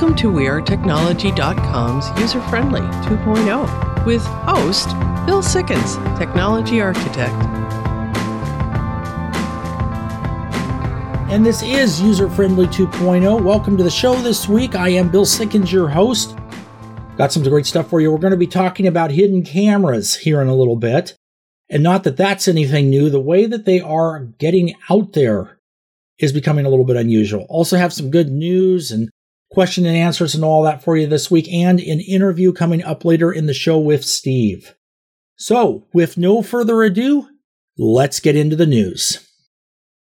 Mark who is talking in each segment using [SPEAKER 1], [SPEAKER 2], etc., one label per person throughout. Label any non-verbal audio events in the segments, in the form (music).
[SPEAKER 1] Welcome to WeAreTechnology.com's User Friendly 2.0 with host Bill Sikkens, Technology Architect.
[SPEAKER 2] And this is User Friendly 2.0. Welcome to the show this week. I am Bill Sikkens, your host. Got some great stuff for you. We're going to be talking about hidden cameras here in a little bit. And not that that's anything new, the way that they are getting out there is becoming a little bit unusual. Also, have some good news and question and answers and all that for you this week, and an interview coming up later in the show with Steve. So, with no further ado, let's get into the news.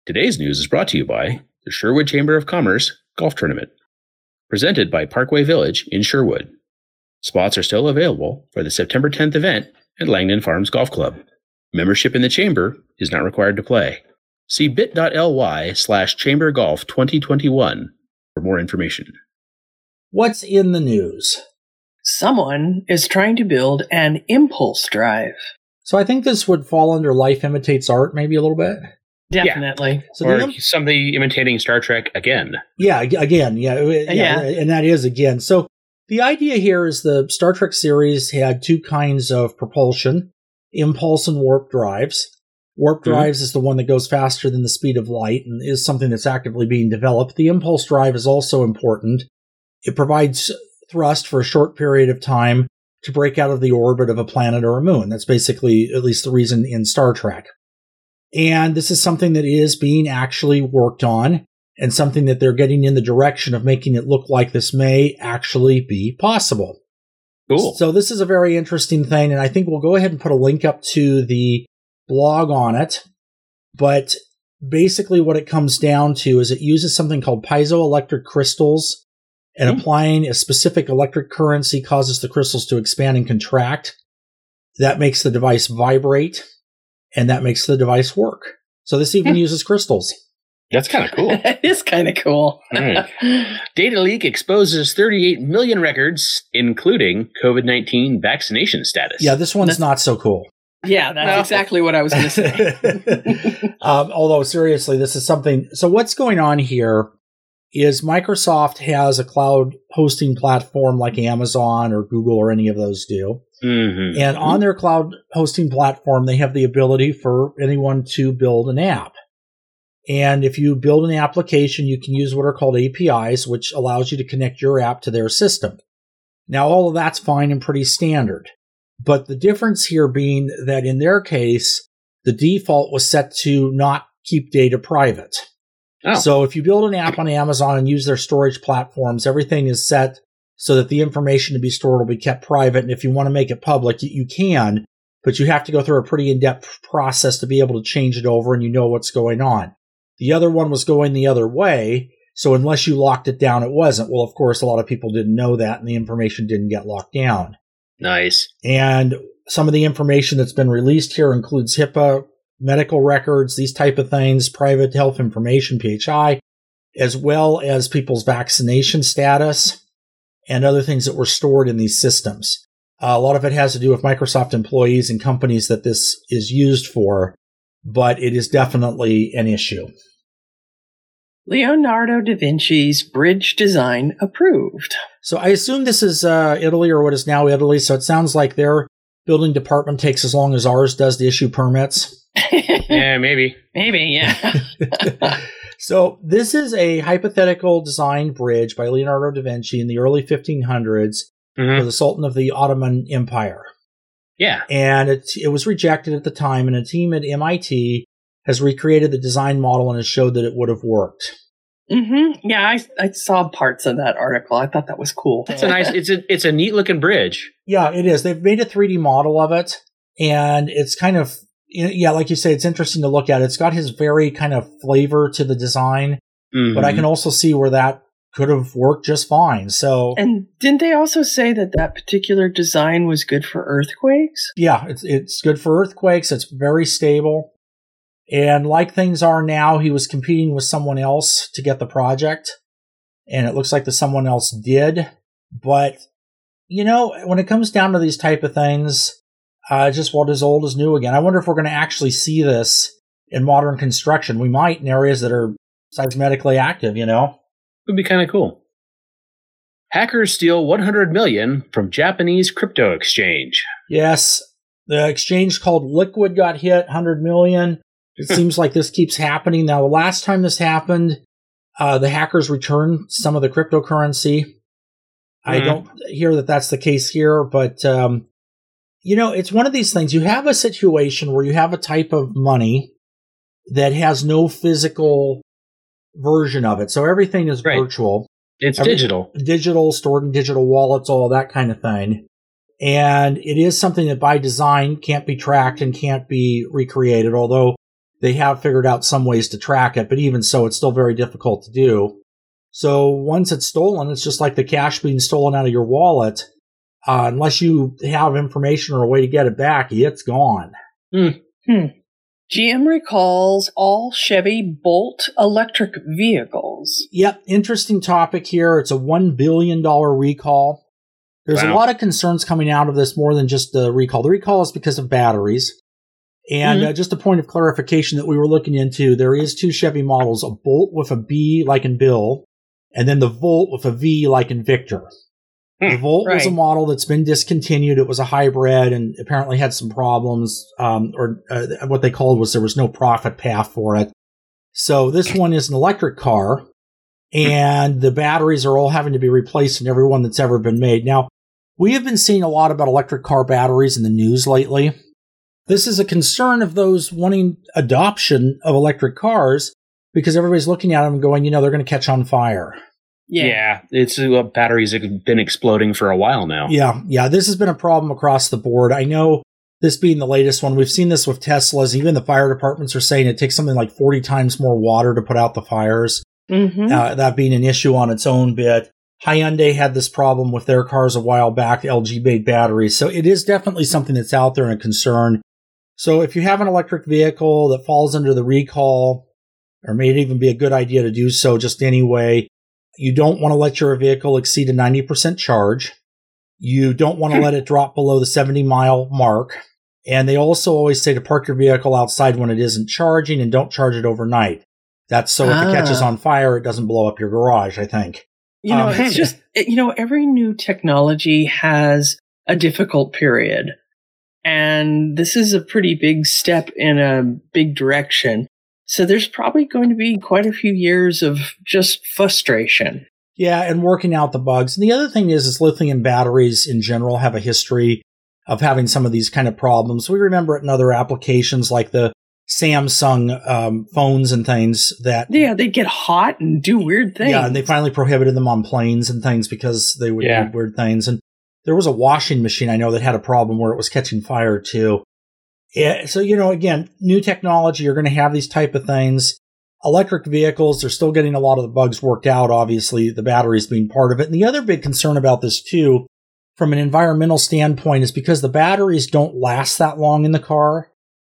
[SPEAKER 3] Today's news is brought to you by the Sherwood Chamber of Commerce Golf Tournament, presented by Parkway Village in Sherwood. Spots are still available for the September 10th event at Langdon Farms Golf Club. Membership in the chamber is not required to play. See bit.ly slash chambergolf 2021 for more information.
[SPEAKER 2] What's in the news?
[SPEAKER 4] Someone is trying to build an impulse drive.
[SPEAKER 2] So I think this would fall under life imitates art, maybe a little bit.
[SPEAKER 4] Definitely.
[SPEAKER 2] So
[SPEAKER 3] or
[SPEAKER 2] imp-
[SPEAKER 3] somebody imitating Star Trek again.
[SPEAKER 2] yeah, again, yeah, yeah,
[SPEAKER 4] Yeah.
[SPEAKER 2] and that is again. So the idea here is the Star Trek series had two kinds of propulsion: impulse and warp drives. Warp
[SPEAKER 3] Mhm.
[SPEAKER 2] drives is the one that goes faster than the speed of light and is something that's actively being developed. The impulse drive is also important. It provides thrust for a short period of time to break out of the orbit of a planet or a moon. That's basically at least the reason in Star Trek. And this is something that is being actually worked on and something that they're getting in the direction of making it look like this may actually be possible.
[SPEAKER 3] Cool.
[SPEAKER 2] So this is a very interesting thing, and I think we'll go ahead and put a link up to the blog on it. But basically, what it comes down to is it uses something called piezoelectric crystals, and
[SPEAKER 3] Hmm.
[SPEAKER 2] applying a specific electric currency causes the crystals to expand and contract. That makes the device vibrate, and that makes the device work. So this even
[SPEAKER 4] Hmm.
[SPEAKER 2] uses crystals.
[SPEAKER 3] That's kind of (laughs) cool.
[SPEAKER 4] it is kind of cool.
[SPEAKER 3] Alright. (laughs) Data leak exposes 38 million records, including COVID 19 vaccination status.
[SPEAKER 2] Yeah, this one's
[SPEAKER 4] That's-
[SPEAKER 2] not so cool.
[SPEAKER 4] yeah, that's
[SPEAKER 3] No.
[SPEAKER 4] exactly what I was going to say. (laughs)
[SPEAKER 2] um, although seriously, this is something. So what's going on here is Microsoft has a cloud hosting platform like Amazon or Google or any of those do,
[SPEAKER 3] Mhm.
[SPEAKER 2] and on their cloud hosting platform, they have the ability for anyone to build an app. And if you build an application, you can use what are called APIs, which allows you to connect your app to their system. Now, all of that's fine and pretty standard. But the difference here being that in their case, the default was set to not keep data private.
[SPEAKER 3] Oh.
[SPEAKER 2] So if you build an app on Amazon and use their storage platforms, everything is set so that the information to be stored will be kept private. And if you want to make it public, you, you can, but you have to go through a pretty in-depth process to be able to change it over and you know what's going on. The other one was going the other way. So unless you locked it down, it wasn't. Well, of course, a lot of people didn't know that and the information didn't get locked down.
[SPEAKER 3] Nice.
[SPEAKER 2] And some of the information that's been released here includes HIPAA, medical records, these type of things, private health information, PHI, as well as people's vaccination status and other things that were stored in these systems. Uh, a lot of it has to do with Microsoft employees and companies that this is used for, but it is definitely an issue.
[SPEAKER 4] Leonardo da Vinci's bridge design approved.
[SPEAKER 2] So I assume this is uh, Italy or what is now Italy. So it sounds like their building department takes as long as ours does to issue permits. (laughs)
[SPEAKER 3] Yeah, maybe.
[SPEAKER 4] Maybe, yeah. (laughs) (laughs)
[SPEAKER 2] so this is a hypothetical design bridge by Leonardo da Vinci in the early 1500s
[SPEAKER 3] Mhm.
[SPEAKER 2] for the Sultan of the Ottoman Empire.
[SPEAKER 3] Yeah.
[SPEAKER 2] And it, it was rejected at the time, and a team at MIT has recreated the design model and has showed that it would have worked.
[SPEAKER 4] Hmm Yeah, I, I saw parts of that article. I thought that was cool.
[SPEAKER 3] It's a nice. It's a. It's a neat looking bridge.
[SPEAKER 2] Yeah, it is. They've made a 3D model of it, and it's kind of yeah, like you say, it's interesting to look at. It's got his very kind of flavor to the design, but I
[SPEAKER 3] Mhm.
[SPEAKER 2] can also see where that could have worked just fine. So
[SPEAKER 4] And didn't they also say that that particular design was good for earthquakes?
[SPEAKER 2] yeah, it's it's good for earthquakes. It's very stable, and like things are now, he was competing with someone else to get the project, and it looks like the someone else did. But you know, when it comes down to these type of things, uh, just what is old is new again. I wonder if we're going to actually see this in modern construction. We might in areas that are seismically active. You know.
[SPEAKER 3] It Would be kind of cool. Hackers steal 100 million from Japanese crypto exchange.
[SPEAKER 2] Yes, the exchange called Liquid got hit, 100 million. It seems like this keeps happening. Now, the last time this happened, uh, the hackers returned some of the cryptocurrency. I
[SPEAKER 3] Mhm.
[SPEAKER 2] don't hear that that's the case here, but um, you know, it's one of these things. You have a situation where you have a type of money that has no physical version of it, so everything is
[SPEAKER 3] Right.
[SPEAKER 2] virtual
[SPEAKER 3] It's
[SPEAKER 2] Every-
[SPEAKER 3] digital.
[SPEAKER 2] digital, stored in digital wallets, all that kind of thing. And it is something that by design can't be tracked and can't be recreated, although they have figured out some ways to track it, but even so, it's still very difficult to do. So once it's stolen, it's just like the cash being stolen out of your wallet. Uh, unless you have information or a way to get it back, it's gone.
[SPEAKER 4] GM recalls all Chevy Bolt electric vehicles.
[SPEAKER 2] Yep, interesting topic here. It's a $1 billion recall. There's a lot of concerns coming out of this more than just the recall. The recall is because of batteries. And uh, just a point of clarification that we were looking into, there is two Chevy models, a Bolt with a B like in Bill, and then the Volt with a V like in Victor. The
[SPEAKER 3] Hmm,
[SPEAKER 2] Volt was a model that's been discontinued. It was a hybrid and apparently had some problems, um, or uh, what they called was there was no profit path for it. So this one is an electric car, and the batteries are all having to be replaced in every one that's ever been made. Now, we have been seeing a lot about electric car batteries in the news lately. This is a concern of those wanting adoption of electric cars because everybody's looking at them and going, you know, they're going to catch on fire.
[SPEAKER 3] Yeah, it's uh, batteries have been exploding for a while now.
[SPEAKER 2] Yeah, yeah, this has been a problem across the board. I know this being the latest one, we've seen this with Teslas. Even the fire departments are saying it takes something like 40 times more water to put out the fires.
[SPEAKER 4] Mm-hmm.
[SPEAKER 2] uh, that being an issue on its own bit. Hyundai had this problem with their cars a while back, LG made batteries. So it is definitely something that's out there and a concern. So if you have an electric vehicle that falls under the recall, or may it even be a good idea to do so just anyway, you don't want to let your vehicle exceed a 90% charge. You don't want to let it drop below the 70 mile mark. And they also always say to park your vehicle outside when it isn't charging and don't charge it overnight. That's so if it catches
[SPEAKER 4] Ah.
[SPEAKER 2] on fire, it doesn't blow up your garage, I think.
[SPEAKER 4] You know,
[SPEAKER 2] Um,
[SPEAKER 4] it's just, you know, every new technology has a difficult period. And this is a pretty big step in a big direction. So there's probably going to be quite a few years of just frustration.
[SPEAKER 2] Yeah, and working out the bugs. And the other thing is, is lithium batteries in general have a history of having some of these kind of problems. We remember it in other applications like the Samsung um, phones and things that
[SPEAKER 4] Yeah, they get hot and do weird things.
[SPEAKER 2] Yeah, and they finally prohibited them on planes and things because they would
[SPEAKER 3] Yeah.
[SPEAKER 2] do weird things. And there was a washing machine I know that had a problem where it was catching fire too. Yeah, so you know, again, new technology, you're going to have these type of things. Electric vehicles, they're still getting a lot of the bugs worked out. Obviously, the batteries being part of it. And the other big concern about this too, from an environmental standpoint, is because the batteries don't last that long in the car.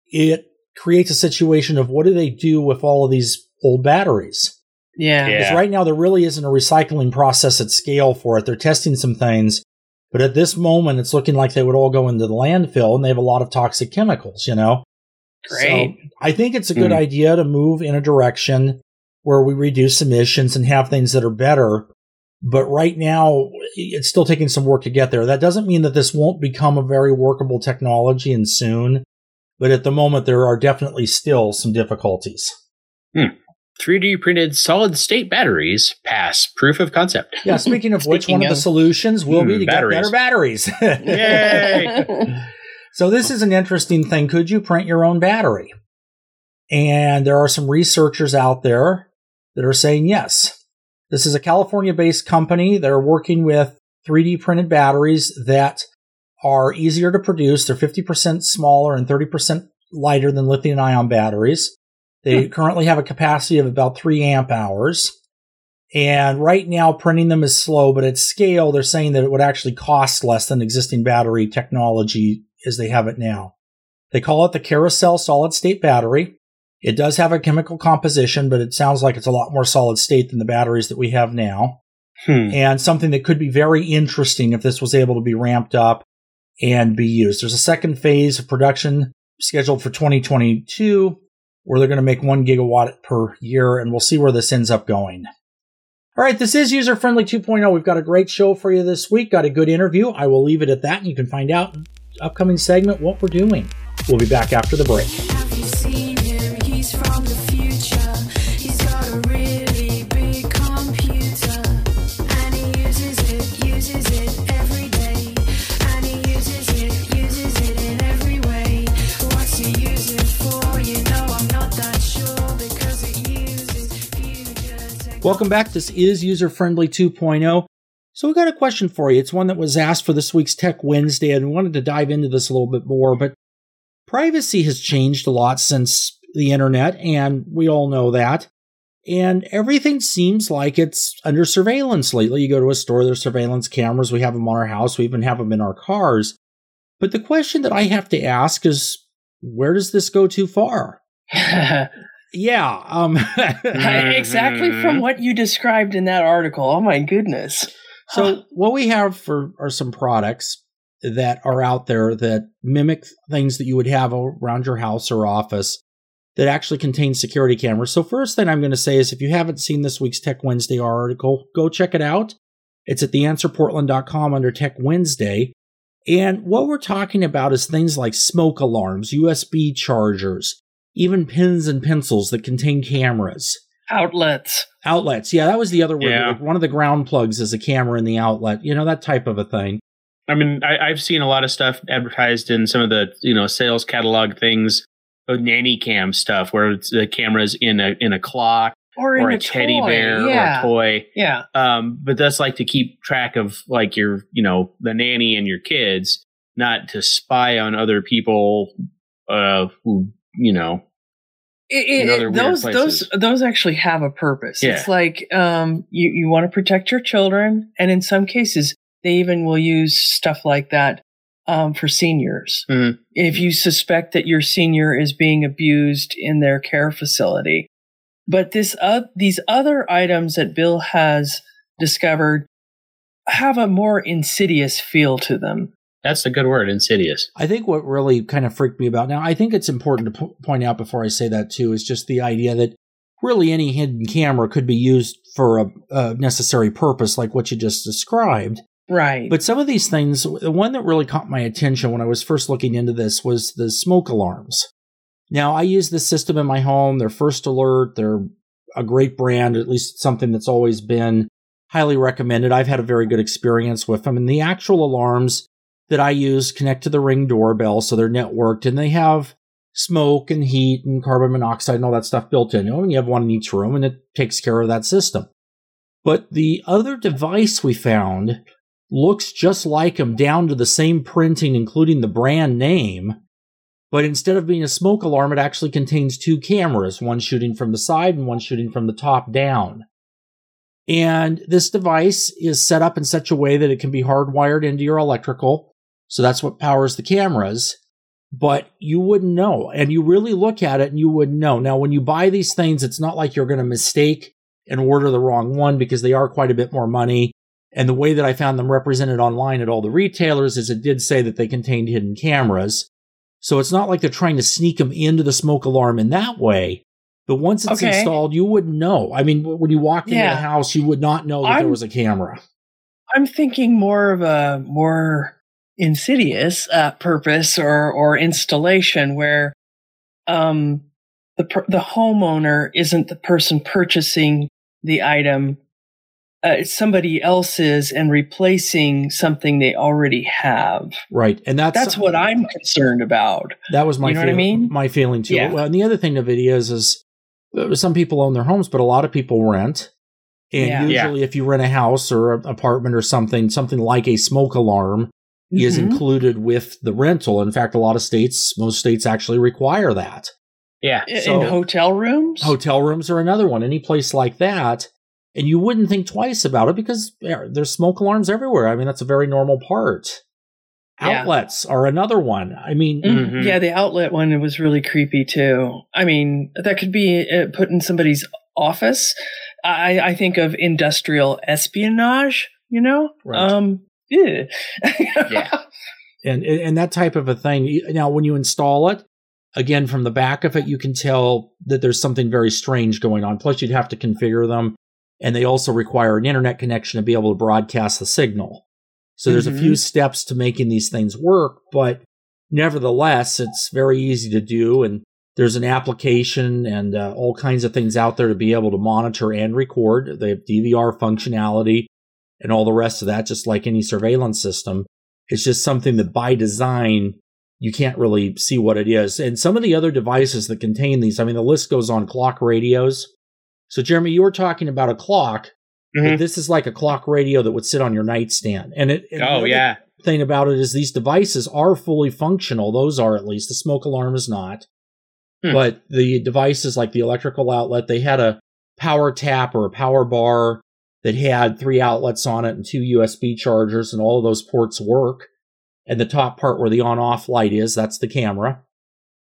[SPEAKER 2] It creates a situation of what do they do with all of these old batteries?
[SPEAKER 4] yeah.
[SPEAKER 3] Yeah.
[SPEAKER 2] Because right now there really isn't a recycling process at scale for it. They're testing some things, but at this moment it's looking like they would all go into the landfill and they have a lot of toxic chemicals, you know?
[SPEAKER 4] Great.
[SPEAKER 2] So I think it's a good
[SPEAKER 3] Mhm.
[SPEAKER 2] idea to move in a direction where we reduce emissions and have things that are better. But right now, it's still taking some work to get there. That doesn't mean that this won't become a very workable technology and soon. But at the moment, there are definitely still some difficulties.
[SPEAKER 3] 3D printed solid state batteries pass proof of concept.
[SPEAKER 2] Yeah, speaking of which,
[SPEAKER 4] Speaking
[SPEAKER 2] one of the solutions will be
[SPEAKER 3] Hmm,
[SPEAKER 2] to
[SPEAKER 3] batteries.
[SPEAKER 2] get better batteries. (laughs) (laughs)
[SPEAKER 3] Yay!
[SPEAKER 2] so this is an interesting thing. Could you print your own battery? And there are some researchers out there that are saying yes. This is a California-based company. They're working with 3D printed batteries that are easier to produce. They're 50% smaller and 30% lighter than lithium ion batteries. They currently have a capacity of about 3 amp hours. And right now, printing them is slow, but at scale, they're saying that it would actually cost less than existing battery technology as they have it now. They call it the carousel solid state battery. It does have a chemical composition, but it sounds like it's a lot more solid state than the batteries that we have now.
[SPEAKER 3] Hmm.
[SPEAKER 2] And something that could be very interesting if this was able to be ramped up and be used. There's a second phase of production scheduled for 2022 where they're going to make one gigawatt per year, and we'll see where this ends up going. All right, this is User Friendly 2.0. We've got a great show for you this week. Got a good interview. I will leave it at that, and you can find out upcoming segment what we're doing. We'll be back after the break. Welcome back. This is User Friendly 2.0. So we got a question for you. It's one that was asked for this week's Tech Wednesday, and we wanted to dive into this a little bit more. But privacy has changed a lot since the internet, and we all know that. And everything seems like it's under surveillance lately. You go to a store, there's surveillance cameras. We have them on our house. We even have them in our cars. But the question that I have to ask is, where does this go too far? (laughs) Yeah. Um, (laughs)
[SPEAKER 4] exactly from what you described in that article. Oh my goodness.
[SPEAKER 2] So what we have for are some products that are out there that mimic things that you would have around your house or office that actually contain security cameras. So first thing I'm going to say is if you haven't seen this week's Tech Wednesday article, go check it out. It's at theanswerportland.com under Tech Wednesday. And what we're talking about is things like smoke alarms, USB chargers, even pens and pencils that contain cameras.
[SPEAKER 4] Outlets.
[SPEAKER 2] Outlets. Yeah, that was the other word.
[SPEAKER 3] Yeah.
[SPEAKER 2] Like one of the ground plugs is a camera in the outlet. You know, that type of a thing.
[SPEAKER 3] I mean, I, I've seen a lot of stuff advertised in some of the you know sales catalog things, uh, nanny cam stuff, where it's, the camera's in a in a clock
[SPEAKER 4] Or in
[SPEAKER 3] or
[SPEAKER 4] a,
[SPEAKER 3] a, teddy
[SPEAKER 4] toy.
[SPEAKER 3] bear
[SPEAKER 4] yeah.
[SPEAKER 3] or a toy.
[SPEAKER 4] Yeah.
[SPEAKER 3] Um, but that's like to keep track of like your you know the nanny and your kids, not to spy on other people. Uh, who you know
[SPEAKER 4] It- it-
[SPEAKER 3] in
[SPEAKER 4] it-
[SPEAKER 3] weird
[SPEAKER 4] those those those actually have a purpose.
[SPEAKER 3] Yeah.
[SPEAKER 4] It's like um, you you want to protect your children, and in some cases, they even will use stuff like that um, for seniors.
[SPEAKER 3] Mhm.
[SPEAKER 4] If you suspect that your senior is being abused in their care facility, but this uh, these other items that Bill has discovered have a more insidious feel to them.
[SPEAKER 3] That's a good word, insidious.
[SPEAKER 2] I think what really kind of freaked me about now, I think it's important to po- point out before I say that too, is just the idea that really any hidden camera could be used for a, a necessary purpose, like what you just described.
[SPEAKER 4] Right.
[SPEAKER 2] But some of these things, the one that really caught my attention when I was first looking into this was the smoke alarms. Now, I use this system in my home. They're First Alert. They're a great brand, at least something that's always been highly recommended. I've had a very good experience with them. And the actual alarms that I use connect to the Ring doorbell, so they're networked, and they have smoke and heat and carbon monoxide and all that stuff built in. You and you have one in each room, and it takes care of that system. But the other device we found looks just like them down to the same printing, including the brand name. But instead of being a smoke alarm, it actually contains two cameras, one shooting from the side and one shooting from the top down. And this device is set up in such a way that it can be hardwired into your electrical. So that's what powers the cameras. But you wouldn't know. And you really look at it and you wouldn't know. Now, when you buy these things, it's not like you're going to mistake and order the wrong one because they are quite a bit more money. And the way that I found them represented online at all the retailers is it did say that they contained hidden cameras. So it's not like they're trying to sneak them into the smoke alarm in that way. But once it's
[SPEAKER 4] Okay.
[SPEAKER 2] installed, you wouldn't know. I mean, when you walked into
[SPEAKER 4] Yeah.
[SPEAKER 2] the house, you would not know that there
[SPEAKER 4] I'm-
[SPEAKER 2] was a camera.
[SPEAKER 4] I'm thinking more of a more insidious uh, purpose or or installation where um, the per- the homeowner isn't the person purchasing the item. Uh, it's somebody else's and replacing something they already have.
[SPEAKER 2] Right. And that's
[SPEAKER 4] That's what I'm concerned about.
[SPEAKER 2] That was my
[SPEAKER 4] You know what I mean?
[SPEAKER 2] my feeling too.
[SPEAKER 4] Yeah.
[SPEAKER 2] Well, and the other thing of it is, is uh, some people own their homes, but a lot of people rent. And
[SPEAKER 4] Yeah.
[SPEAKER 3] Yeah.
[SPEAKER 2] usually, if you rent a house or an apartment or something, something like a smoke alarm is
[SPEAKER 4] Mhm.
[SPEAKER 2] included with the rental. In fact, a lot of states, most states actually require that.
[SPEAKER 3] Yeah,
[SPEAKER 4] In-
[SPEAKER 2] So-
[SPEAKER 4] in hotel rooms.
[SPEAKER 2] Hotel rooms are another one. Any place like that. And you wouldn't think twice about it because there's smoke alarms everywhere. I mean, that's a very normal part.
[SPEAKER 4] Yeah.
[SPEAKER 2] Outlets are another one. I mean,
[SPEAKER 4] Mm,
[SPEAKER 3] Mhm.
[SPEAKER 4] Yeah, the outlet one was really creepy too. I mean, that could be uh, put in somebody's office. I, I think of industrial espionage. You know,
[SPEAKER 2] Right.
[SPEAKER 4] um, yeah. (laughs)
[SPEAKER 3] Yeah.
[SPEAKER 2] and and that type of a thing. Now, when you install it, again from the back of it, you can tell that there's something very strange going on. Plus, you'd have to configure them. and they also require an internet connection to be able to broadcast the signal. So there's
[SPEAKER 4] Mhm.
[SPEAKER 2] a few steps to making these things work, but nevertheless, it's very easy to do. And there's an application and uh, all kinds of things out there to be able to monitor and record. They have DVR functionality and all the rest of that, just like any surveillance system. It's just something that by design, you can't really see what it is. And some of the other devices that contain these, I mean, the list goes on clock radios. So, Jeremy, you were talking about a clock, but
[SPEAKER 3] Mhm.
[SPEAKER 2] this is like a clock radio that would sit on your nightstand. And it, and
[SPEAKER 3] Oh yeah.
[SPEAKER 2] thing about it is these devices are fully functional. Those are at least. The smoke alarm is not.
[SPEAKER 3] Hmm.
[SPEAKER 2] But the devices like the electrical outlet, they had a power tap or a power bar that had three outlets on it and two USB chargers, and all of those ports work. And the top part where the on off light is, that's the camera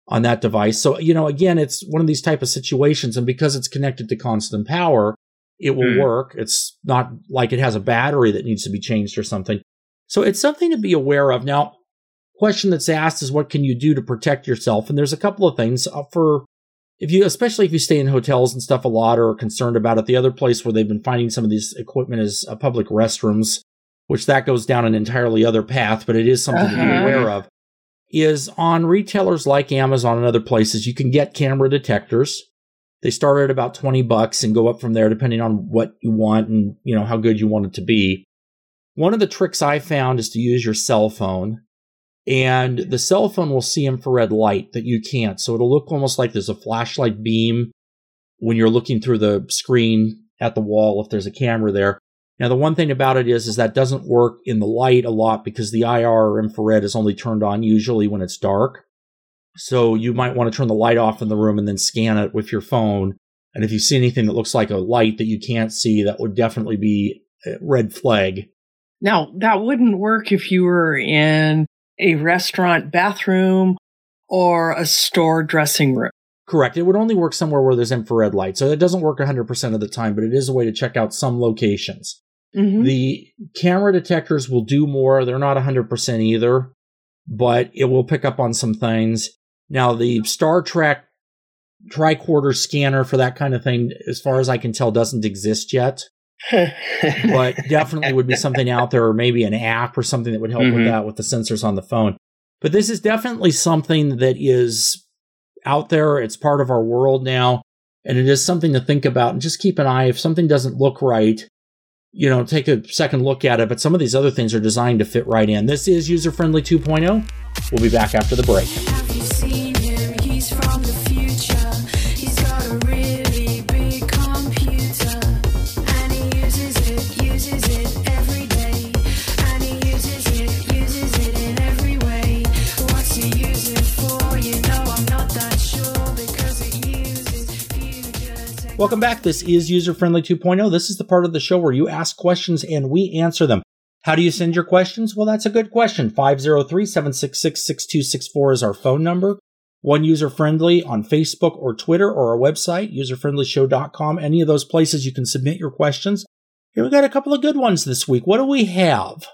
[SPEAKER 2] on that device. So, you know, again, it's one of these type of situations. And because it's connected to constant power, it will
[SPEAKER 3] Hmm.
[SPEAKER 2] work. It's not like it has a battery that needs to be changed or something. So it's something to be aware of. Now, question that's asked is what can you do to protect yourself? And there's a couple of things uh, for if you, especially if you stay in hotels and stuff a lot or are concerned about it. The other place where they've been finding some of these equipment is uh, public restrooms, which that goes down an entirely other path, but it is something to be
[SPEAKER 4] Uh-huh.
[SPEAKER 2] aware of. Is on retailers like Amazon and other places, you can get camera detectors. They start at about 20 bucks and go up from there depending on what you want and, you know, how good you want it to be. One of the tricks I found is to use your cell phone. And the cell phone will see infrared light that you can't. So it'll look almost like there's a flashlight beam when you're looking through the screen at the wall if there's a camera there. Now the one thing about it is is that doesn't work in the light a lot because the IR or infrared is only turned on usually when it's dark. So you might want to turn the light off in the room and then scan it with your phone. And if you see anything that looks like a light that you can't see, that would definitely be a red flag.
[SPEAKER 4] Now, that wouldn't work if you were in a restaurant bathroom or a store dressing room.
[SPEAKER 2] Correct. It would only work somewhere where there's infrared light. So it doesn't work 100% of the time, but it is a way to check out some locations.
[SPEAKER 4] Mhm.
[SPEAKER 2] The camera detectors will do more. They're not 100% either, but it will pick up on some things. Now, the Star Trek tricorder scanner for that kind of thing, as far as I can tell, doesn't exist yet, but definitely would be something out there, or maybe an app or something that would help with
[SPEAKER 3] Mhm.
[SPEAKER 2] that with the sensors on the phone. But this is definitely something that is out there. It's part of our world now, and it is something to think about and just keep an eye. If something doesn't look right, you know, take a second look at it. But some of these other things are designed to fit right in. This is User Friendly 2.0. We'll be back after the break. Welcome back. This is User Friendly 2.0. This is the part of the show where you ask questions and we answer them. How do you send your questions? Well, that's a good question. 503 766 6264 is our phone number. One user friendly on Facebook or Twitter or our website, userfriendlyshow.com. Any of those places you can submit your questions. Here we got a couple of good ones this week. What do we have?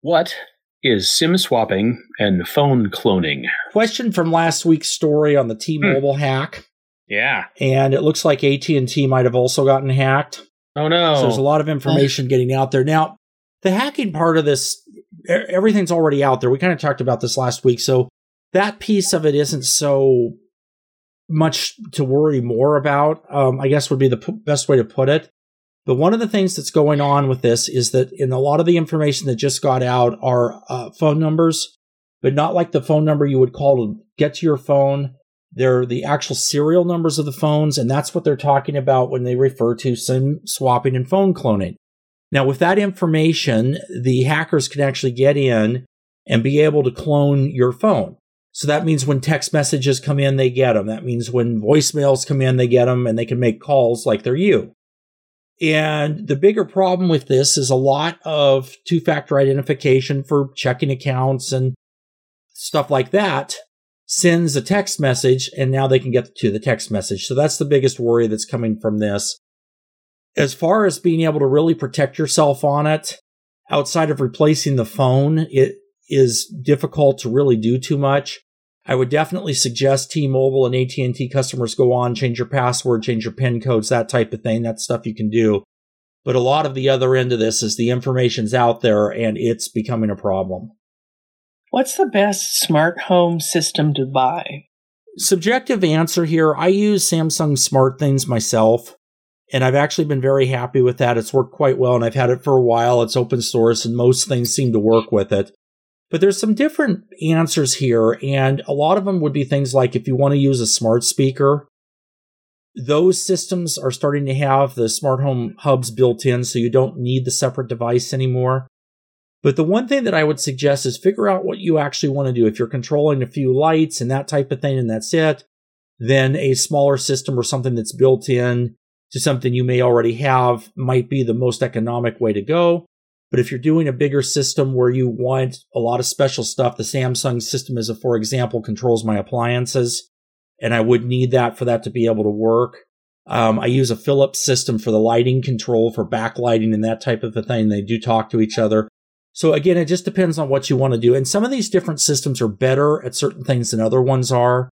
[SPEAKER 3] What is SIM swapping and phone cloning?
[SPEAKER 2] Question from last week's story on the T-Mobile hmm. hack,
[SPEAKER 3] Yeah.
[SPEAKER 2] and it looks like AT&T might have also gotten hacked.
[SPEAKER 3] Oh no.
[SPEAKER 2] So there's a lot of information getting out there. Now, the hacking part of this, e- everything's already out there. We kind of talked about this last week. So that piece of it isn't so much to worry more about, um, I guess would be the p- best way to put it. But one of the things that's going on with this is that in a lot of the information that just got out are uh, phone numbers, but not like the phone number you would call to get to your phone. They're the actual serial numbers of the phones, and that's what they're talking about when they refer to SIM swapping and phone cloning. Now, with that information, the hackers can actually get in and be able to clone your phone. So that means when text messages come in, they get them. That means when voicemails come in, they get them and they can make calls like they're you. And the bigger problem with this is a lot of two factor identification for checking accounts and stuff like that sends a text message and now they can get to the text message. So that's the biggest worry that's coming from this. As far as being able to really protect yourself on it, outside of replacing the phone, it is difficult to really do too much. I would definitely suggest T-Mobile and AT&T customers go on, change your password, change your PIN codes, that type of thing. That's stuff you can do. But a lot of the other end of this is the information's out there and it's becoming a problem.
[SPEAKER 4] What's the best smart home system to buy?
[SPEAKER 2] Subjective answer here I use Samsung Smart Things myself, and I've actually been very happy with that. It's worked quite well, and I've had it for a while. It's open source, and most things seem to work with it. But there's some different answers here, and a lot of them would be things like if you want to use a smart speaker, those systems are starting to have the smart home hubs built in, so you don't need the separate device anymore. But the one thing that I would suggest is figure out what you actually want to do. If you're controlling a few lights and that type of thing, and that's it, then a smaller system or something that's built in to something you may already have might be the most economic way to go. But if you're doing a bigger system where you want a lot of special stuff, the Samsung system is, a, for example, controls my appliances, and I would need that for that to be able to work. Um, I use a Philips system for the lighting control for backlighting and that type of a thing. They do talk to each other. So again, it just depends on what you want to do. And some of these different systems are better at certain things than other ones are.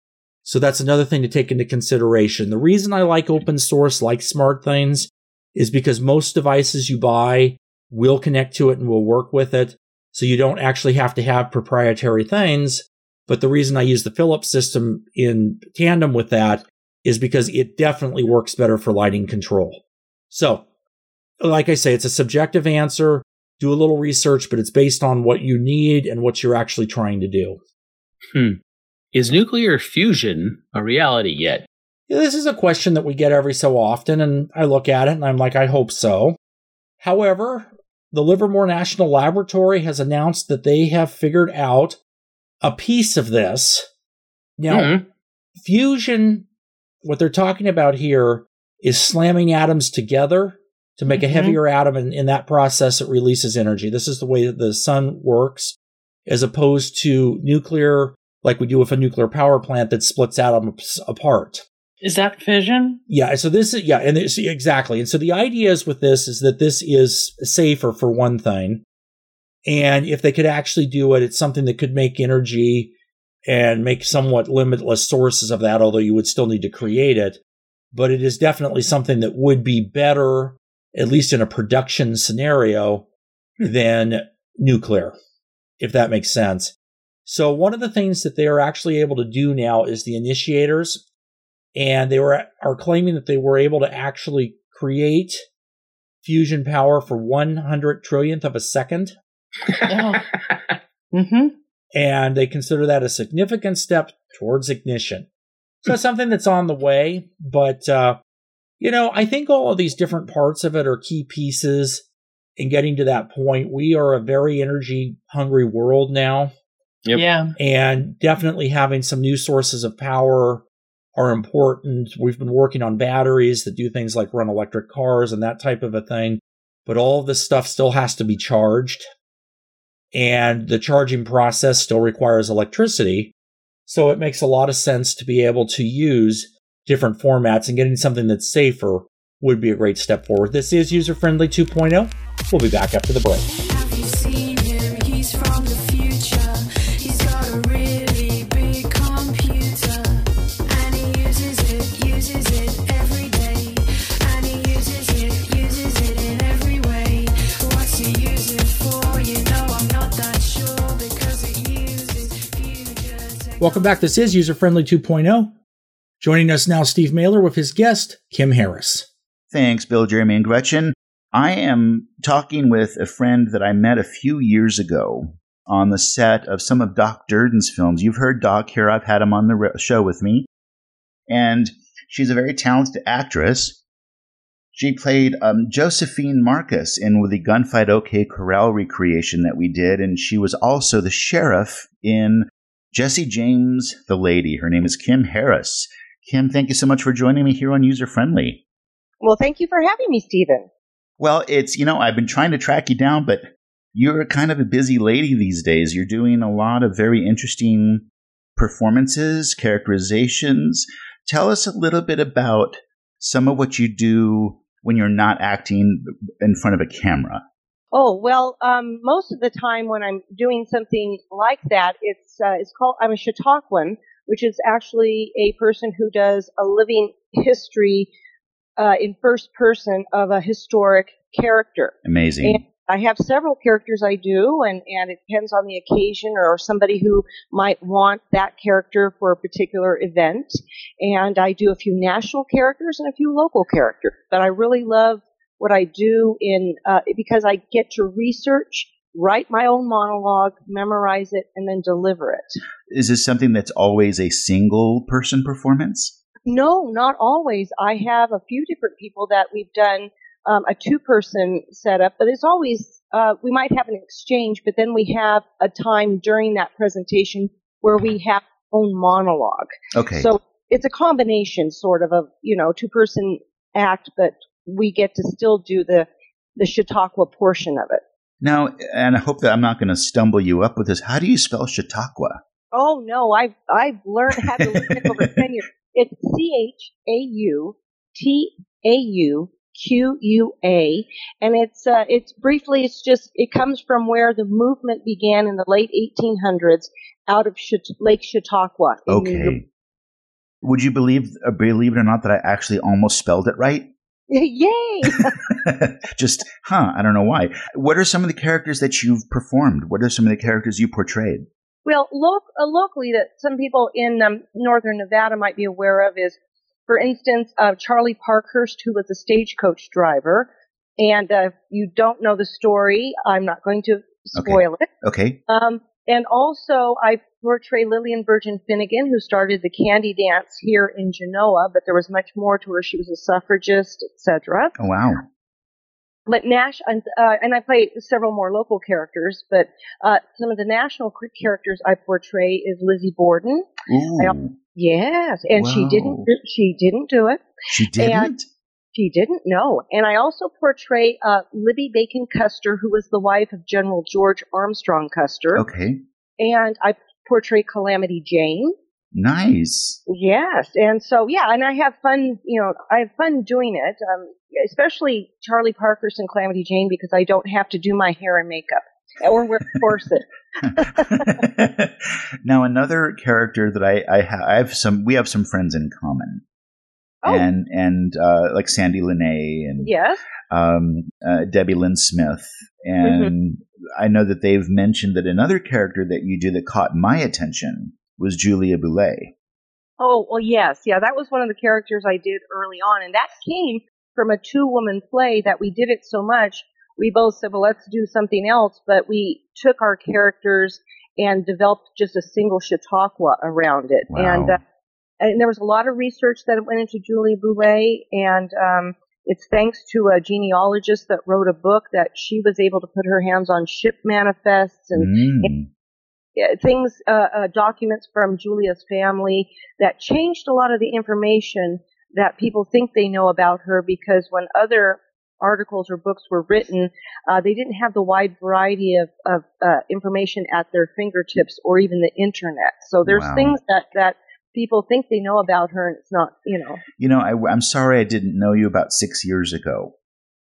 [SPEAKER 2] So that's another thing to take into consideration. The reason I like open source, like smart things, is because most devices you buy will connect to it and will work with it. So you don't actually have to have proprietary things. But the reason I use the Philips system in tandem with that is because it definitely works better for lighting control. So, like I say, it's a subjective answer. Do a little research, but it's based on what you need and what you're actually trying to do.
[SPEAKER 3] Hmm. Is nuclear fusion a reality yet?
[SPEAKER 2] Yeah, This is a question that we get every so often, and I look at it and I'm like, I hope so. However, the Livermore National Laboratory has announced that they have figured out a piece of this. Now,
[SPEAKER 3] Mhm.
[SPEAKER 2] fusion, what they're talking about here is slamming atoms together to make a
[SPEAKER 4] Mhm.
[SPEAKER 2] heavier atom, and in that process, it releases energy. This is the way that the sun works, as opposed to nuclear, like we do with a nuclear power plant that splits atoms apart.
[SPEAKER 4] Is that fission?
[SPEAKER 2] Yeah, so this is yeah, and it's, exactly. And so the idea is with this is that this is safer for one thing. And if they could actually do it, it's something that could make energy and make somewhat limitless sources of that, although you would still need to create it. But it is definitely something that would be better, at least in a production scenario, than nuclear, if that makes sense. So one of the things that they are actually able to do now is the initiators and they were are claiming that they were able to actually create fusion power for 100 trillionth of a second
[SPEAKER 4] Oh. (laughs) Mm-hmm.
[SPEAKER 2] and they consider that a significant step towards ignition so something that's on the way but uh, you know i think all of these different parts of it are key pieces in getting to that point we are a very energy hungry world now
[SPEAKER 3] Yep.
[SPEAKER 4] Yeah.
[SPEAKER 2] and definitely having some new sources of power are important. We've been working on batteries that do things like run electric cars and that type of a thing, but all of this stuff still has to be charged. And the charging process still requires electricity. So it makes a lot of sense to be able to use different formats and getting something that's safer would be a great step forward. This is User Friendly 2.0. We'll be back after the break.
[SPEAKER 5] Have you seen him? He's from the future. He's got a really big computer. And he uses it, uses it every day. And he uses it, uses it in every way. What's he use it for? You know I'm not that sure because it uses future
[SPEAKER 2] Welcome back. This is User Friendly 2.0. Joining us now, Steve Mehler with his guest, Kim Harris.
[SPEAKER 6] Thanks, Bill, Jeremy, and Gretchen. I am talking with a friend that I met a few years ago on the set of some of Doc Durden's films. You've heard Doc here. I've had him on the show with me. And she's a very talented actress. She played um, Josephine Marcus in the Gunfight OK Corral recreation that we did. And she was also the sheriff in Jesse James, the lady. Her name is Kim Harris. Kim, thank you so much for joining me here on User Friendly.
[SPEAKER 7] Well, thank you for having me, Stephen.
[SPEAKER 6] Well, it's, you know, I've been trying to track you down, but you're kind of a busy lady these days. You're doing a lot of very interesting performances, characterizations. Tell us a little bit about some of what you do when you're not acting in front of a camera.
[SPEAKER 7] Oh well, um, most of the time when I'm doing something like that, it's uh, it's called I'm a Chautauquan, which is actually a person who does a living history uh, in first person of a historic character.
[SPEAKER 6] Amazing.
[SPEAKER 7] And I have several characters I do, and, and it depends on the occasion or somebody who might want that character for a particular event. And I do a few national characters and a few local characters. But I really love what I do in uh, because I get to research, write my own monologue, memorize it, and then deliver it.
[SPEAKER 6] Is this something that's always a single person performance?
[SPEAKER 7] No, not always. I have a few different people that we've done um, a two-person setup, but it's always uh, we might have an exchange, but then we have a time during that presentation where we have own monologue.
[SPEAKER 6] Okay.
[SPEAKER 7] So it's a combination, sort of, of you know, two-person act, but we get to still do the the Chautauqua portion of it.
[SPEAKER 6] Now, and I hope that I'm not going to stumble you up with this. How do you spell Chautauqua?
[SPEAKER 7] Oh no, I've I've learned how to learn it over ten years. It's C H A U T A U Q U A, and it's uh, it's briefly it's just it comes from where the movement began in the late 1800s out of Lake Chautauqua. in New York.
[SPEAKER 6] Okay. Would you believe, uh, believe it or not, that I actually almost spelled it right?
[SPEAKER 7] Yay! (laughs)
[SPEAKER 6] Just, huh? I don't know why. What are some of the characters that you've performed? What are some of the characters you portrayed?
[SPEAKER 7] Well, uh, locally, that some people in um, northern Nevada might be aware of is, for instance, uh, Charlie Parkhurst, who was a stagecoach driver. And uh, if you don't know the story, I'm not going to spoil it.
[SPEAKER 6] Okay.
[SPEAKER 7] Um, and also, I portray Lillian Virgin Finnegan, who started the candy dance here in Genoa, but there was much more to her. She was a suffragist, etc.
[SPEAKER 6] Oh wow.
[SPEAKER 7] But Nash, and, uh, and I play several more local characters, but uh, some of the national characters I portray is Lizzie Borden.
[SPEAKER 6] Ooh,
[SPEAKER 7] Yes, and she didn't. She didn't do it.
[SPEAKER 6] she didn't.
[SPEAKER 7] She didn't know. And I also portray uh, Libby Bacon Custer, who was the wife of General George Armstrong Custer,
[SPEAKER 6] Okay.
[SPEAKER 7] and I portray Calamity Jane.
[SPEAKER 6] Nice.
[SPEAKER 7] Yes, and so yeah, and I have fun. You know, I have fun doing it. Um, especially Charlie Parkhurst and Calamity Jane because I don't have to do my hair and makeup or wear a corset. (laughs) (laughs)
[SPEAKER 6] now another character that I I, ha- I have some we have some friends in common.
[SPEAKER 7] Oh.
[SPEAKER 6] And and uh, like Sandy Lene and
[SPEAKER 7] Yes.
[SPEAKER 6] um, uh, Debbie Lynn Smith, and I know that they've mentioned that another character that you do that caught my attention was Julia Bulette.
[SPEAKER 7] Oh well, yes, yeah. That was one of the characters I did early on, and that came from a two-woman play that we did it so much. We both said, "Well, let's do something else," but we took our characters and developed just a single Chautauqua around it,
[SPEAKER 6] Wow.
[SPEAKER 7] and uh, and there was a lot of research that went into Julie Bulette, and um, it's thanks to a genealogist that wrote a book that she was able to put her hands on ship manifests and
[SPEAKER 6] Mm.
[SPEAKER 7] uh, things, uh, uh, documents from Julia's family that changed a lot of the information that people think they know about her because when other articles or books were written, uh, they didn't have the wide variety of, of uh, information at their fingertips or even the internet. So there's
[SPEAKER 6] Wow.
[SPEAKER 7] things that, that people think they know about her and it's not, you know.
[SPEAKER 6] You know, I, I'm sorry I didn't know you about six years ago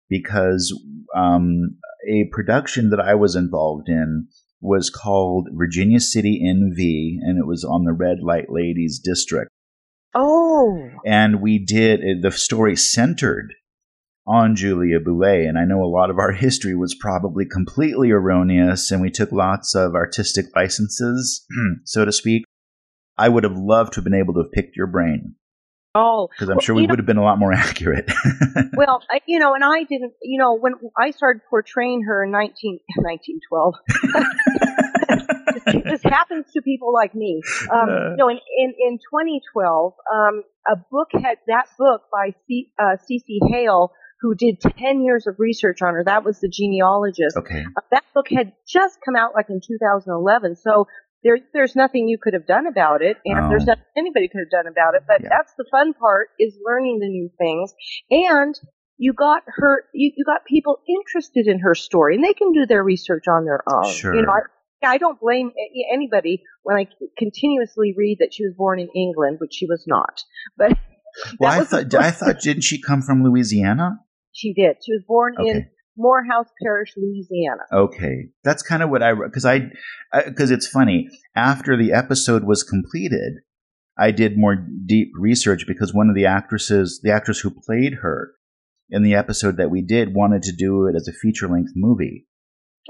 [SPEAKER 6] because um, a production that I was involved in was called Virginia City NV, and it was on the Red Light Ladies District.
[SPEAKER 7] Oh.
[SPEAKER 6] and we did the story centered on Julia Bulette. And I know a lot of our history was probably completely erroneous, and we took lots of artistic licenses, (clears throat) so to speak. I would have loved to have been able to have picked your brain
[SPEAKER 7] Oh.
[SPEAKER 6] because I'm
[SPEAKER 7] Well,
[SPEAKER 6] sure we would have been a lot more (laughs) accurate.
[SPEAKER 7] Well, I, you know, and I didn't, you know, when I started portraying her in 19, (laughs) 1912, (laughs) this happens to people like me. Um, you know, in, in, in 2012, um, a book had, that book by C, uh, C.C. Hale, who did 10 years of research on her, that was the genealogist.
[SPEAKER 6] okay.
[SPEAKER 7] Uh, that book had just come out like in 2011. So there, there's nothing you could have done about it, and
[SPEAKER 6] Oh.
[SPEAKER 7] there's nothing anybody could have done about it. But
[SPEAKER 6] Yeah.
[SPEAKER 7] that's the fun part is learning the new things. And you got her, you, you got people interested in her story, and they can do their research on their own.
[SPEAKER 6] Sure.
[SPEAKER 7] You know, I, I don't blame anybody when I continuously read that she was born in England, which she was not. But
[SPEAKER 6] Well, I thought I (laughs) thought didn't she come from Louisiana?
[SPEAKER 7] she did. She was born in
[SPEAKER 6] Okay.
[SPEAKER 7] Morehouse Parish, Louisiana.
[SPEAKER 6] Okay, that's kind of what I because I because it's funny. After the episode was completed, I did more deep research because one of the actresses, the actress who played her in the episode that we did, wanted to do it as a feature length movie.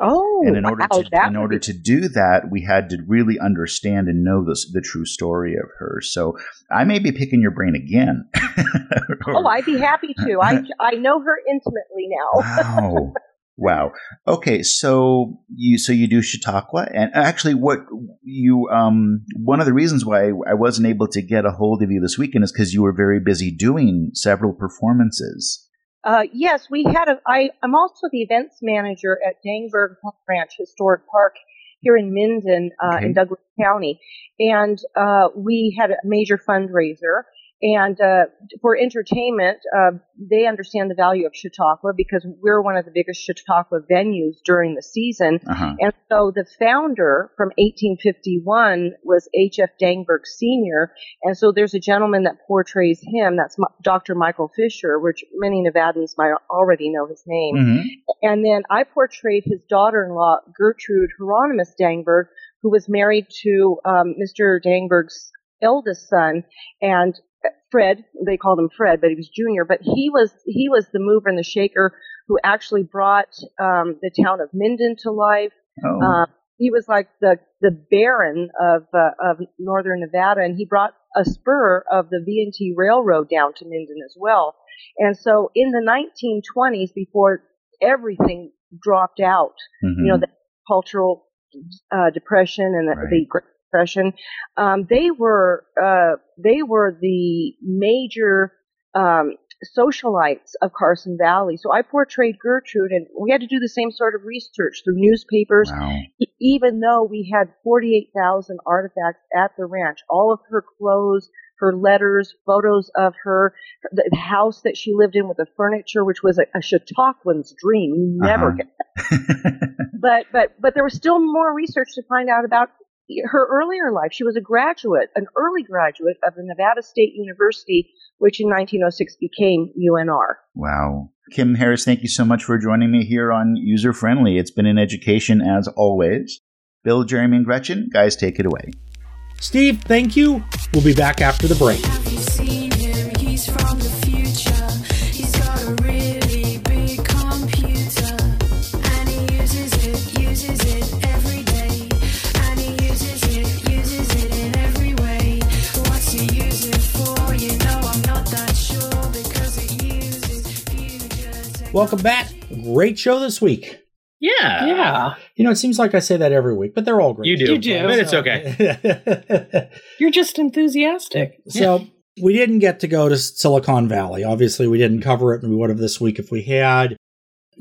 [SPEAKER 7] Oh,
[SPEAKER 6] and in order
[SPEAKER 7] wow,
[SPEAKER 6] to in order
[SPEAKER 7] be-
[SPEAKER 6] to do that, we had to really understand and know this, the true story of her. So I may be picking your brain again. (laughs)
[SPEAKER 7] oh, I'd be happy to. I (laughs) I know her intimately now.
[SPEAKER 6] wow. Wow. Okay, so you so you do Chautauqua, and actually, what you um one of the reasons why I wasn't able to get a hold of you this weekend is because you were very busy doing several performances.
[SPEAKER 7] Uh, yes, we had a. I, I'm also the events manager at Dangberg Ranch Historic Park here in Minden uh,
[SPEAKER 6] Okay.
[SPEAKER 7] in Douglas County, and uh, we had a major fundraiser. And uh, for entertainment, uh, they understand the value of Chautauqua because we're one of the biggest Chautauqua venues during the season.
[SPEAKER 6] Uh-huh.
[SPEAKER 7] And so the founder from 1851 was H.F. Dangberg Sr. And so there's a gentleman that portrays him. That's Dr. Michael Fisher, which many Nevadans might already know his name.
[SPEAKER 6] Mhm.
[SPEAKER 7] And then I portrayed his daughter-in-law, Gertrude Hieronymus Dangberg, who was married to um, Mr. Dangberg's eldest son, and Fred. They called him Fred, but he was Junior. But he was he was the mover and the shaker who actually brought um, the town of Minden to life.
[SPEAKER 6] Oh,
[SPEAKER 7] Uh, he was like the the Baron of uh, of Northern Nevada, and he brought a spur of the V and T Railroad down to Minden as well. And so, in the 1920s, before everything dropped out,
[SPEAKER 6] mhm.
[SPEAKER 7] you know, the cultural uh, depression and the,
[SPEAKER 6] Right.
[SPEAKER 7] the Great Depression, um, they were uh, they were the major um, socialites of Carson Valley. So I portrayed Gertrude, and we had to do the same sort of research through newspapers.
[SPEAKER 6] wow.
[SPEAKER 7] Even though we had 48,000 artifacts at the ranch, all of her clothes, her letters, photos of her, the, the house that she lived in with the furniture, which was a, a Chautauquan's dream. You never
[SPEAKER 6] Uh-huh.
[SPEAKER 7] get but but but there was still more research to find out about her earlier life. She was a graduate, an early graduate of the Nevada State University, which in 1906 became UNR.
[SPEAKER 6] Wow. Kim Harris, thank you so much for joining me here on User Friendly. It's been an education as always. Bill, Jeremy, and Gretchen, guys, take it away.
[SPEAKER 2] Steve, thank you. We'll be back after the break. Welcome back. Great show this week.
[SPEAKER 3] Yeah.
[SPEAKER 4] Yeah.
[SPEAKER 2] You know, it seems like I say that every week, but they're all great.
[SPEAKER 3] You do.
[SPEAKER 4] You do.
[SPEAKER 3] But it's okay.
[SPEAKER 2] okay. (laughs)
[SPEAKER 4] You're just enthusiastic.
[SPEAKER 2] so we didn't get to go to Silicon Valley. Obviously, we didn't cover it, and we would have this week if we had.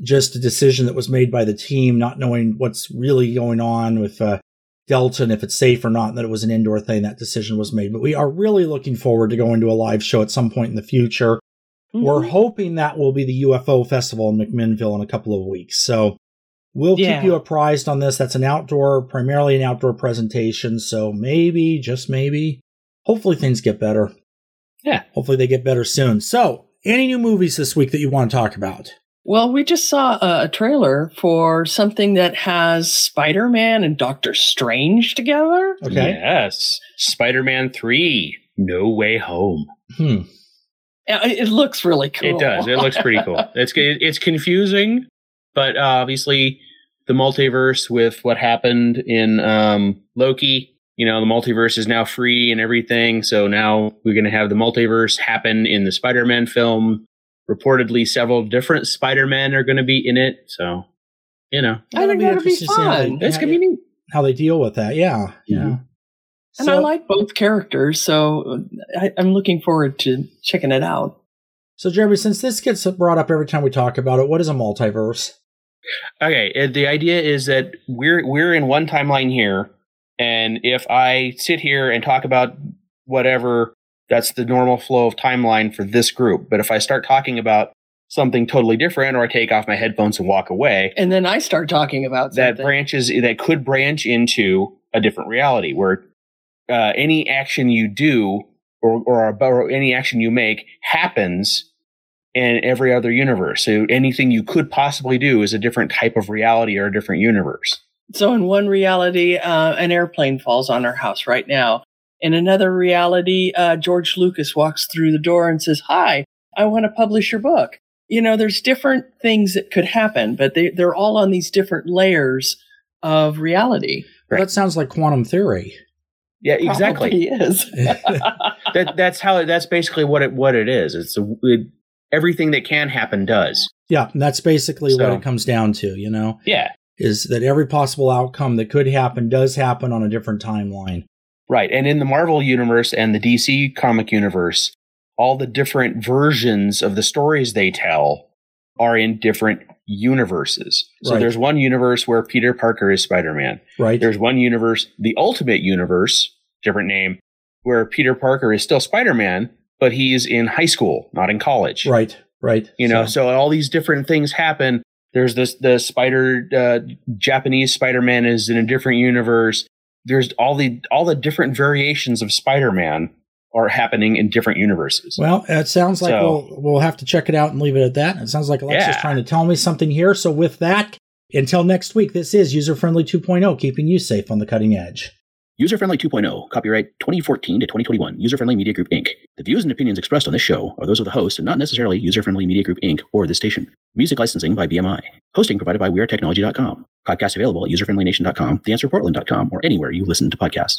[SPEAKER 2] Just a decision that was made by the team, not knowing what's really going on with uh, Delta and if it's safe or not, and that it was an indoor thing. That decision was made. But we are really looking forward to going to a live show at some point in the future. We're
[SPEAKER 4] Mhm.
[SPEAKER 2] hoping that will be the UFO festival in McMinnville in a couple of weeks. So we'll
[SPEAKER 4] Yeah.
[SPEAKER 2] keep you apprised on this. That's an outdoor, primarily an outdoor presentation. So maybe, just maybe, hopefully things get better.
[SPEAKER 3] Yeah.
[SPEAKER 2] Hopefully they get better soon. So, any new movies this week that you want to talk about?
[SPEAKER 4] Well, we just saw a, a trailer for something that has Spider Man and Doctor Strange together.
[SPEAKER 2] Okay.
[SPEAKER 3] Yes. Spider Man 3 No Way Home.
[SPEAKER 2] Hmm.
[SPEAKER 4] It it looks really cool.
[SPEAKER 3] It does. It looks pretty cool. (laughs) It's it's confusing, but uh, obviously the multiverse with what happened in um, Loki. You know, the multiverse is now free and everything. So now we're going to have the multiverse happen in the Spider-Man film. Reportedly, several different Spider-Men are going to be in it. So, you know,
[SPEAKER 4] I think that'd be
[SPEAKER 2] interesting to see how they-
[SPEAKER 4] fun.
[SPEAKER 3] it's going to be neat.
[SPEAKER 2] How they deal with that. Yeah. Yeah.
[SPEAKER 3] Mhm.
[SPEAKER 4] And I like both characters, so I, I'm looking forward to checking it out.
[SPEAKER 2] So, Jeremy, since this gets brought up every time we talk about it, what is a multiverse?
[SPEAKER 3] Okay, uh, the idea is that we're we're in one timeline here, and if I sit here and talk about whatever, that's the normal flow of timeline for this group. But if I start talking about something totally different, or I take off my headphones and walk away,
[SPEAKER 4] And then I start talking about
[SPEAKER 3] that
[SPEAKER 4] something.
[SPEAKER 3] branches that could branch into a different reality where uh, any action you do or or, or any action you make happens in every other universe. So anything you could possibly do is a different type of reality or a different universe.
[SPEAKER 4] So in one reality, uh, an airplane falls on our house right now. In another reality, uh, George Lucas walks through the door and says, Hi, I want to publish your book. You know, there's different things that could happen, but they, they're all on these different layers of reality.
[SPEAKER 2] Well, that sounds like quantum theory.
[SPEAKER 3] Yeah, (laughs) exactly.
[SPEAKER 4] He is. (laughs)
[SPEAKER 3] that that's how that's basically what it what it is. It's a, it, everything that can happen does.
[SPEAKER 2] Yeah, and that's basically what it comes down to, you know,
[SPEAKER 3] Yeah,
[SPEAKER 2] is that every possible outcome that could happen does happen on a different timeline.
[SPEAKER 3] right. And in the Marvel universe and the DC comic universe, all the different versions of the stories they tell are in different universes. So
[SPEAKER 2] Right.
[SPEAKER 3] there's one universe where Peter Parker is Spider-Man.
[SPEAKER 2] Right?
[SPEAKER 3] There's one universe, the Ultimate Universe, different name, where Peter Parker is still Spider-Man, but he's in high school, not in college.
[SPEAKER 2] right, right.
[SPEAKER 3] You know,
[SPEAKER 2] So-
[SPEAKER 3] so, all these different things happen. There's this the Spider uh, Japanese Spider-Man is in a different universe. There's all the all the different variations of Spider-Man are happening in different universes.
[SPEAKER 2] Well, it sounds like
[SPEAKER 3] So-
[SPEAKER 2] we'll we'll have to check it out and leave it at that. It sounds like Alexa's
[SPEAKER 3] Yeah.
[SPEAKER 2] trying to tell me something here. So with that, until next week, this is User Friendly 2.0, keeping you safe on the cutting edge.
[SPEAKER 3] User Friendly 2.0, copyright 2014 to 2021, User Friendly Media Group Inc. The views and opinions expressed on this show are those of the host and not necessarily User Friendly Media Group Inc. or this station. Music licensing by BMI. Hosting provided by WeAreTechnology.com. Podcast available at userfriendlynation.com, theanswerportland.com, or anywhere you listen to podcasts.